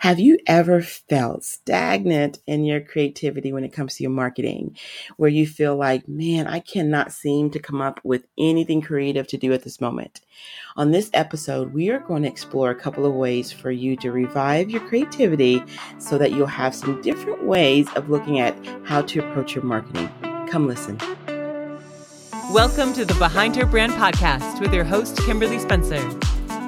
Have you ever felt stagnant in your creativity when it comes to your marketing, where you feel like, man, I cannot seem to come up with anything creative to do at this moment? On this episode, we are going to explore a couple of ways for you to revive your creativity so that you'll have some different ways of looking at how to approach your marketing. Come listen. Welcome to the Behind Her Brand podcast with your host, Kimberly Spencer.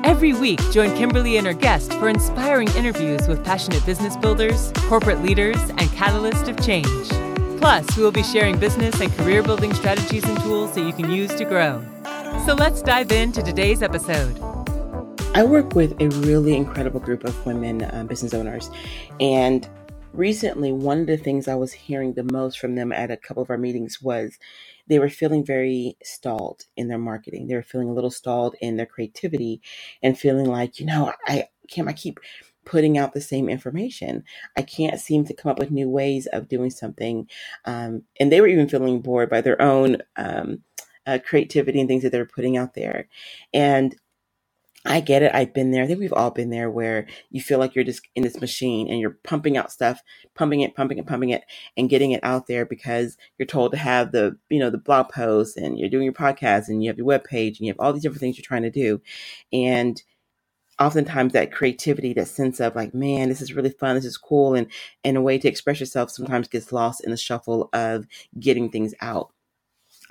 Every week, join Kimberly and her guest for inspiring interviews with passionate business builders, corporate leaders, and catalysts of change. Plus, we will be sharing business and career building strategies and tools that you can use to grow. So let's dive into today's episode. I work with a really incredible group of women uh, business owners, and recently, one of the things I was hearing the most from them at a couple of our meetings was they were feeling very stalled in their marketing. They were feeling a little stalled in their creativity and feeling like, you know, I can't, I keep putting out the same information. I can't seem to come up with new ways of doing something. Um, and they were even feeling bored by their own um, uh, creativity and things that they're putting out there. And I get it. I've been there. I think we've all been there where you feel like you're just in this machine and you're pumping out stuff, pumping it, pumping it, pumping it, and getting it out there because you're told to have the, you know, the blog posts and you're doing your podcast and you have your web page and you have all these different things you're trying to do. And oftentimes that creativity, that sense of like, man, this is really fun, this is cool, and and a way to express yourself sometimes gets lost in the shuffle of getting things out.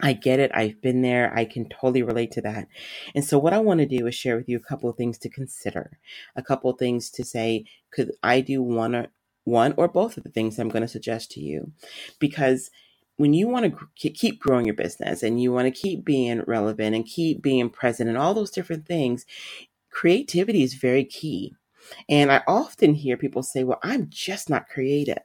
I get it. I've been there. I can totally relate to that. And so, what I want to do is share with you a couple of things to consider, a couple of things to say, could I do one or one or both of the things I'm going to suggest to you? Because when you want to keep growing your business and you want to keep being relevant and keep being present and all those different things, creativity is very key. And I often hear people say, Well, I'm just not creative.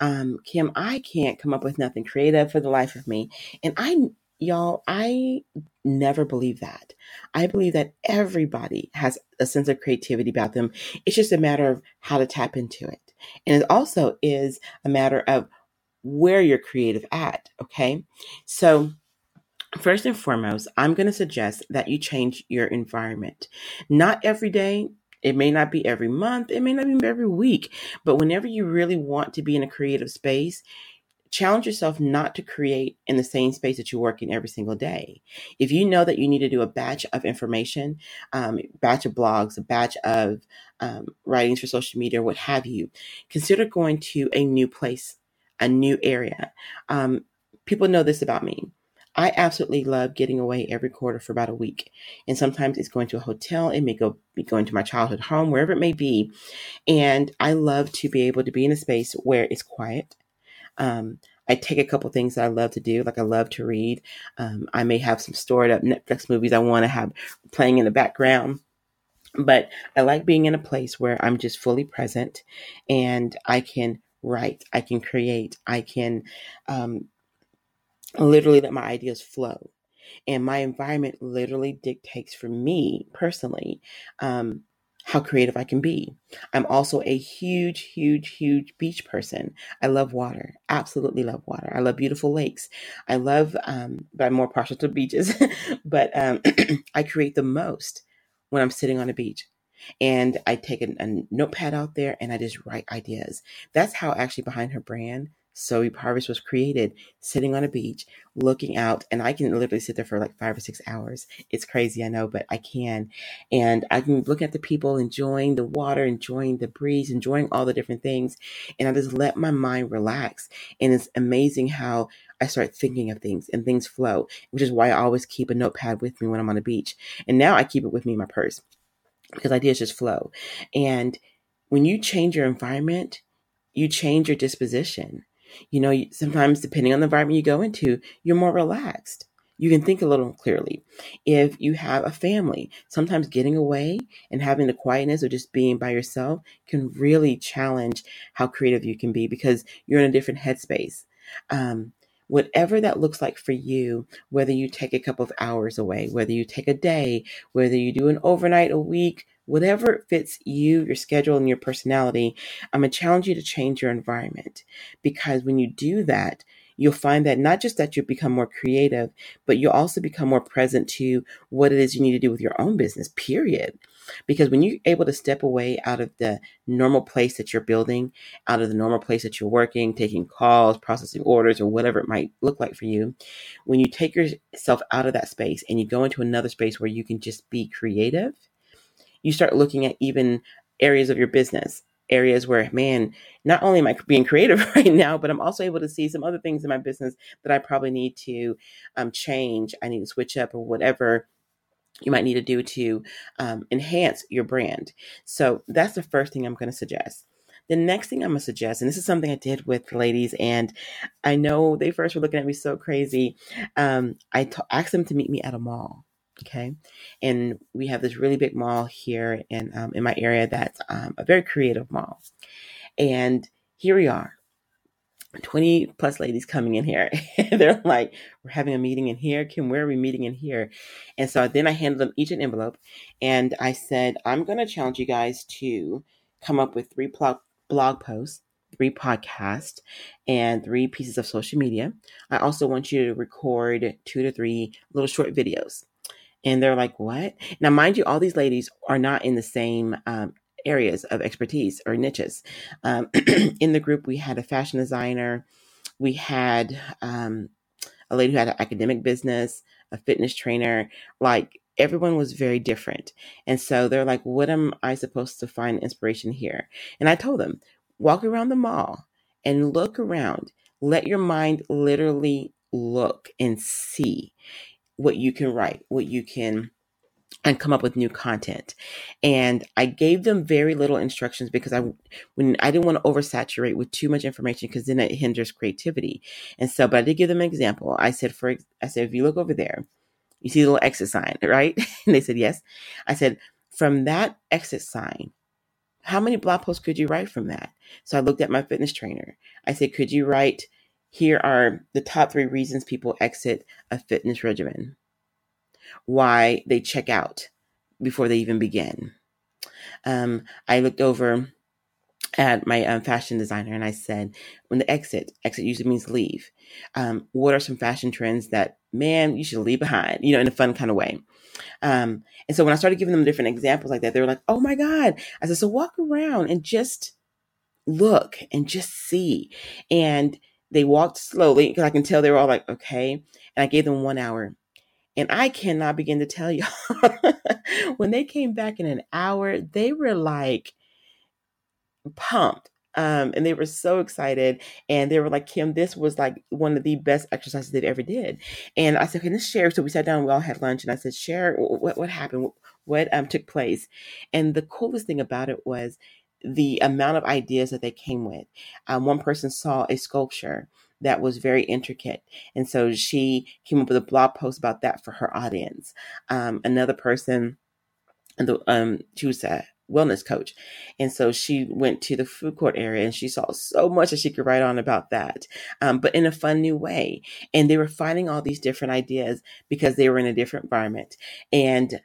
Um, Kim, I can't come up with nothing creative for the life of me. And I, y'all, I never believe that. I believe that everybody has a sense of creativity about them. It's just a matter of how to tap into it. And it also is a matter of where you're creative at. Okay. So, First and foremost, I'm going to suggest that you change your environment. Not every day, it may not be every month, it may not be every week, but whenever you really want to be in a creative space, challenge yourself not to create in the same space that you work in every single day. If you know that you need to do a batch of information, um, batch of blogs, a batch of um, writings for social media, what have you, consider going to a new place, a new area. Um, people know this about me. I absolutely love getting away every quarter for about a week. And sometimes it's going to a hotel. It may go be going to my childhood home, wherever it may be. And I love to be able to be in a space where it's quiet. Um, I take a couple things that I love to do, like I love to read. Um, I may have some stored up Netflix movies I want to have playing in the background. But I like being in a place where I'm just fully present and I can write, I can create, I can um, literally let my ideas flow. And my environment literally dictates for me personally um, how creative I can be. I'm also a huge, huge, huge beach person. I love water, absolutely love water. I love beautiful lakes. I love, um, but I'm more partial to beaches, but um, I create the most when I'm sitting on a beach. And I take a, a notepad out there and I just write ideas. That's how actually behind her brand so Harvest was created sitting on a beach, looking out, and I can literally sit there for like five or six hours. It's crazy, I know, but I can. And I can look at the people enjoying the water, enjoying the breeze, enjoying all the different things. And I just let my mind relax. And it's amazing how I start thinking of things and things flow, which is why I always keep a notepad with me when I'm on the beach. And now I keep it with me in my purse because ideas just flow. And when you change your environment, you change your disposition you know, sometimes depending on the environment you go into, you're more relaxed. You can think a little clearly. If you have a family, sometimes getting away and having the quietness of just being by yourself can really challenge how creative you can be because you're in a different headspace. Um, whatever that looks like for you, whether you take a couple of hours away, whether you take a day, whether you do an overnight a week, whatever fits you, your schedule, and your personality, I'm going to challenge you to change your environment. Because when you do that, you'll find that not just that you become more creative, but you'll also become more present to what it is you need to do with your own business, period. Because when you're able to step away out of the normal place that you're building, out of the normal place that you're working, taking calls, processing orders, or whatever it might look like for you, when you take yourself out of that space and you go into another space where you can just be creative, you start looking at even areas of your business areas where, man, not only am I being creative right now, but I'm also able to see some other things in my business that I probably need to um, change. I need to switch up or whatever you might need to do to um, enhance your brand. So that's the first thing I'm going to suggest. The next thing I'm going to suggest, and this is something I did with ladies, and I know they first were looking at me so crazy. Um, I t- asked them to meet me at a mall. Okay. And we have this really big mall here in, um, in my area that's um, a very creative mall. And here we are, 20 plus ladies coming in here. They're like, we're having a meeting in here. Kim, where are we meeting in here? And so then I handed them each an envelope and I said, I'm going to challenge you guys to come up with three blog, blog posts, three podcasts, and three pieces of social media. I also want you to record two to three little short videos. And they're like, what? Now, mind you, all these ladies are not in the same um, areas of expertise or niches. Um, in the group, we had a fashion designer, we had um, a lady who had an academic business, a fitness trainer. Like everyone was very different. And so they're like, what am I supposed to find inspiration here? And I told them, walk around the mall and look around. Let your mind literally look and see what you can write, what you can and come up with new content. And I gave them very little instructions because I when I didn't want to oversaturate with too much information because then it hinders creativity. And so, but I did give them an example. I said, for I said, if you look over there, you see the little exit sign, right? and they said yes. I said, from that exit sign, how many blog posts could you write from that? So I looked at my fitness trainer. I said, could you write here are the top three reasons people exit a fitness regimen, why they check out before they even begin. Um, I looked over at my um, fashion designer and I said, when the exit, exit usually means leave. Um, what are some fashion trends that, man, you should leave behind, you know, in a fun kind of way? Um, and so when I started giving them different examples like that, they were like, oh my God. I said, so walk around and just look and just see. And they walked slowly because I can tell they were all like, okay. And I gave them one hour. And I cannot begin to tell y'all when they came back in an hour, they were like pumped. Um, and they were so excited. And they were like, Kim, this was like one of the best exercises they've ever did. And I said, okay, let's share. So we sat down, we all had lunch, and I said, share what, what happened, what um, took place. And the coolest thing about it was the amount of ideas that they came with. Um, one person saw a sculpture that was very intricate. And so she came up with a blog post about that for her audience. Um, another person, the, um, she was a wellness coach. And so she went to the food court area and she saw so much that she could write on about that, um, but in a fun new way. And they were finding all these different ideas because they were in a different environment. And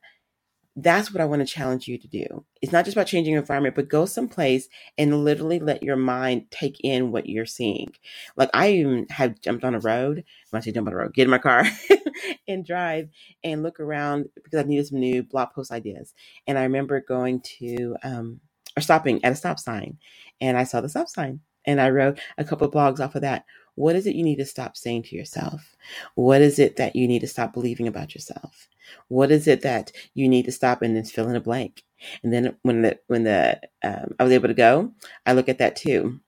that's what I want to challenge you to do. It's not just about changing your environment, but go someplace and literally let your mind take in what you're seeing. Like I even have jumped on a road. When I say jump on a road, get in my car and drive and look around because I needed some new blog post ideas. And I remember going to um, or stopping at a stop sign, and I saw the stop sign, and I wrote a couple of blogs off of that. What is it you need to stop saying to yourself? What is it that you need to stop believing about yourself? What is it that you need to stop and then fill in a blank? And then when the when the um, I was able to go, I look at that too.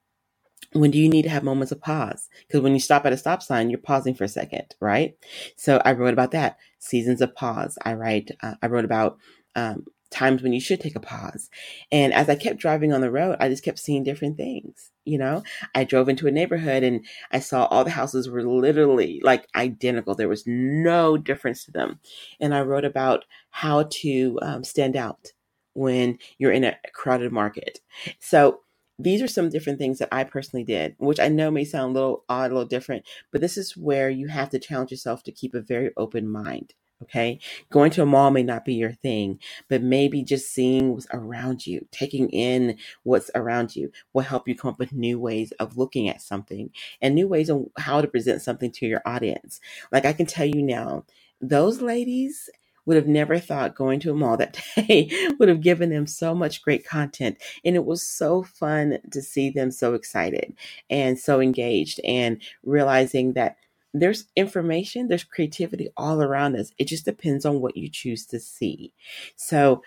When do you need to have moments of pause? Because when you stop at a stop sign, you're pausing for a second, right? So I wrote about that seasons of pause. I write. Uh, I wrote about um, times when you should take a pause. And as I kept driving on the road, I just kept seeing different things. You know, I drove into a neighborhood and I saw all the houses were literally like identical. There was no difference to them. And I wrote about how to um, stand out when you're in a crowded market. So these are some different things that I personally did, which I know may sound a little odd, a little different, but this is where you have to challenge yourself to keep a very open mind. Okay. Going to a mall may not be your thing, but maybe just seeing what's around you, taking in what's around you will help you come up with new ways of looking at something and new ways on how to present something to your audience. Like I can tell you now, those ladies would have never thought going to a mall that day would have given them so much great content. And it was so fun to see them so excited and so engaged and realizing that there's information, there's creativity all around us. It just depends on what you choose to see. So,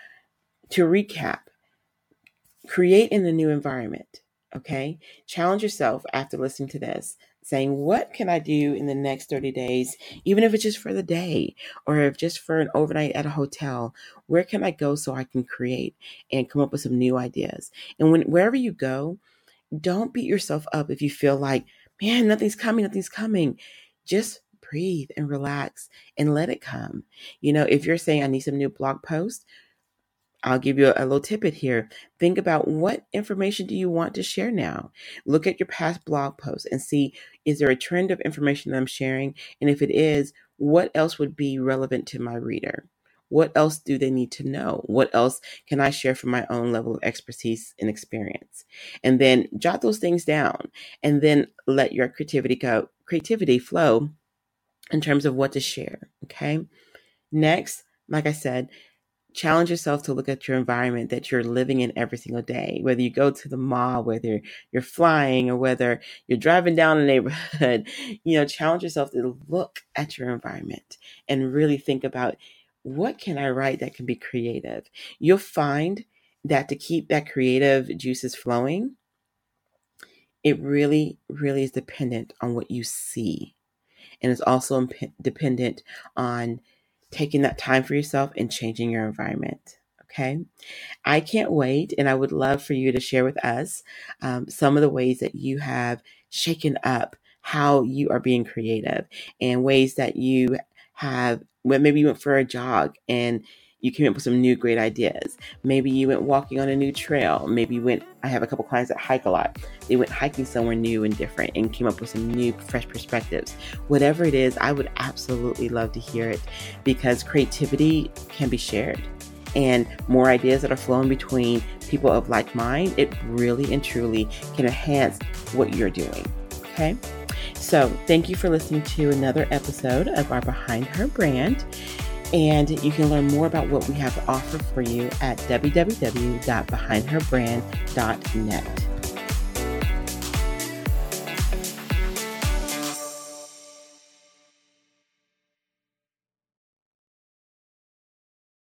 to recap, create in the new environment. Okay. Challenge yourself after listening to this, saying, What can I do in the next 30 days, even if it's just for the day or if just for an overnight at a hotel? Where can I go so I can create and come up with some new ideas? And when wherever you go, don't beat yourself up if you feel like, man, nothing's coming, nothing's coming. Just breathe and relax and let it come. You know, if you're saying I need some new blog posts, I'll give you a, a, little tidbit here. Think about what information do you want to share now? Look at your past blog posts and see is there a trend of information that I'm sharing? And if it is, what else would be relevant to my reader? What else do they need to know? What else can I share from my own level of expertise and experience? And then jot those things down and then let your creativity go, creativity flow in terms of what to share. Okay. Next, like I said, challenge yourself to look at your environment that you're living in every single day whether you go to the mall whether you're flying or whether you're driving down a neighborhood you know challenge yourself to look at your environment and really think about what can i write that can be creative you'll find that to keep that creative juices flowing it really really is dependent on what you see and it's also imp- dependent on taking that time for yourself and changing your environment. Okay. I can't wait. And I would love for you to share with us um, some of the ways that you have shaken up how you are being creative and ways that you have, maybe you went for a jog and you came up with some new great ideas. Maybe you went walking on a new trail. Maybe you went, I have a couple clients that hike a lot. They went hiking somewhere new and different and came up with some new, fresh perspectives. Whatever it is, I would absolutely love to hear it because creativity can be shared. And more ideas that are flowing between people of like mind, it really and truly can enhance what you're doing. Okay. So, thank you for listening to another episode of our Behind Her brand. And you can learn more about what we have to offer for you at www.behindherbrand.net.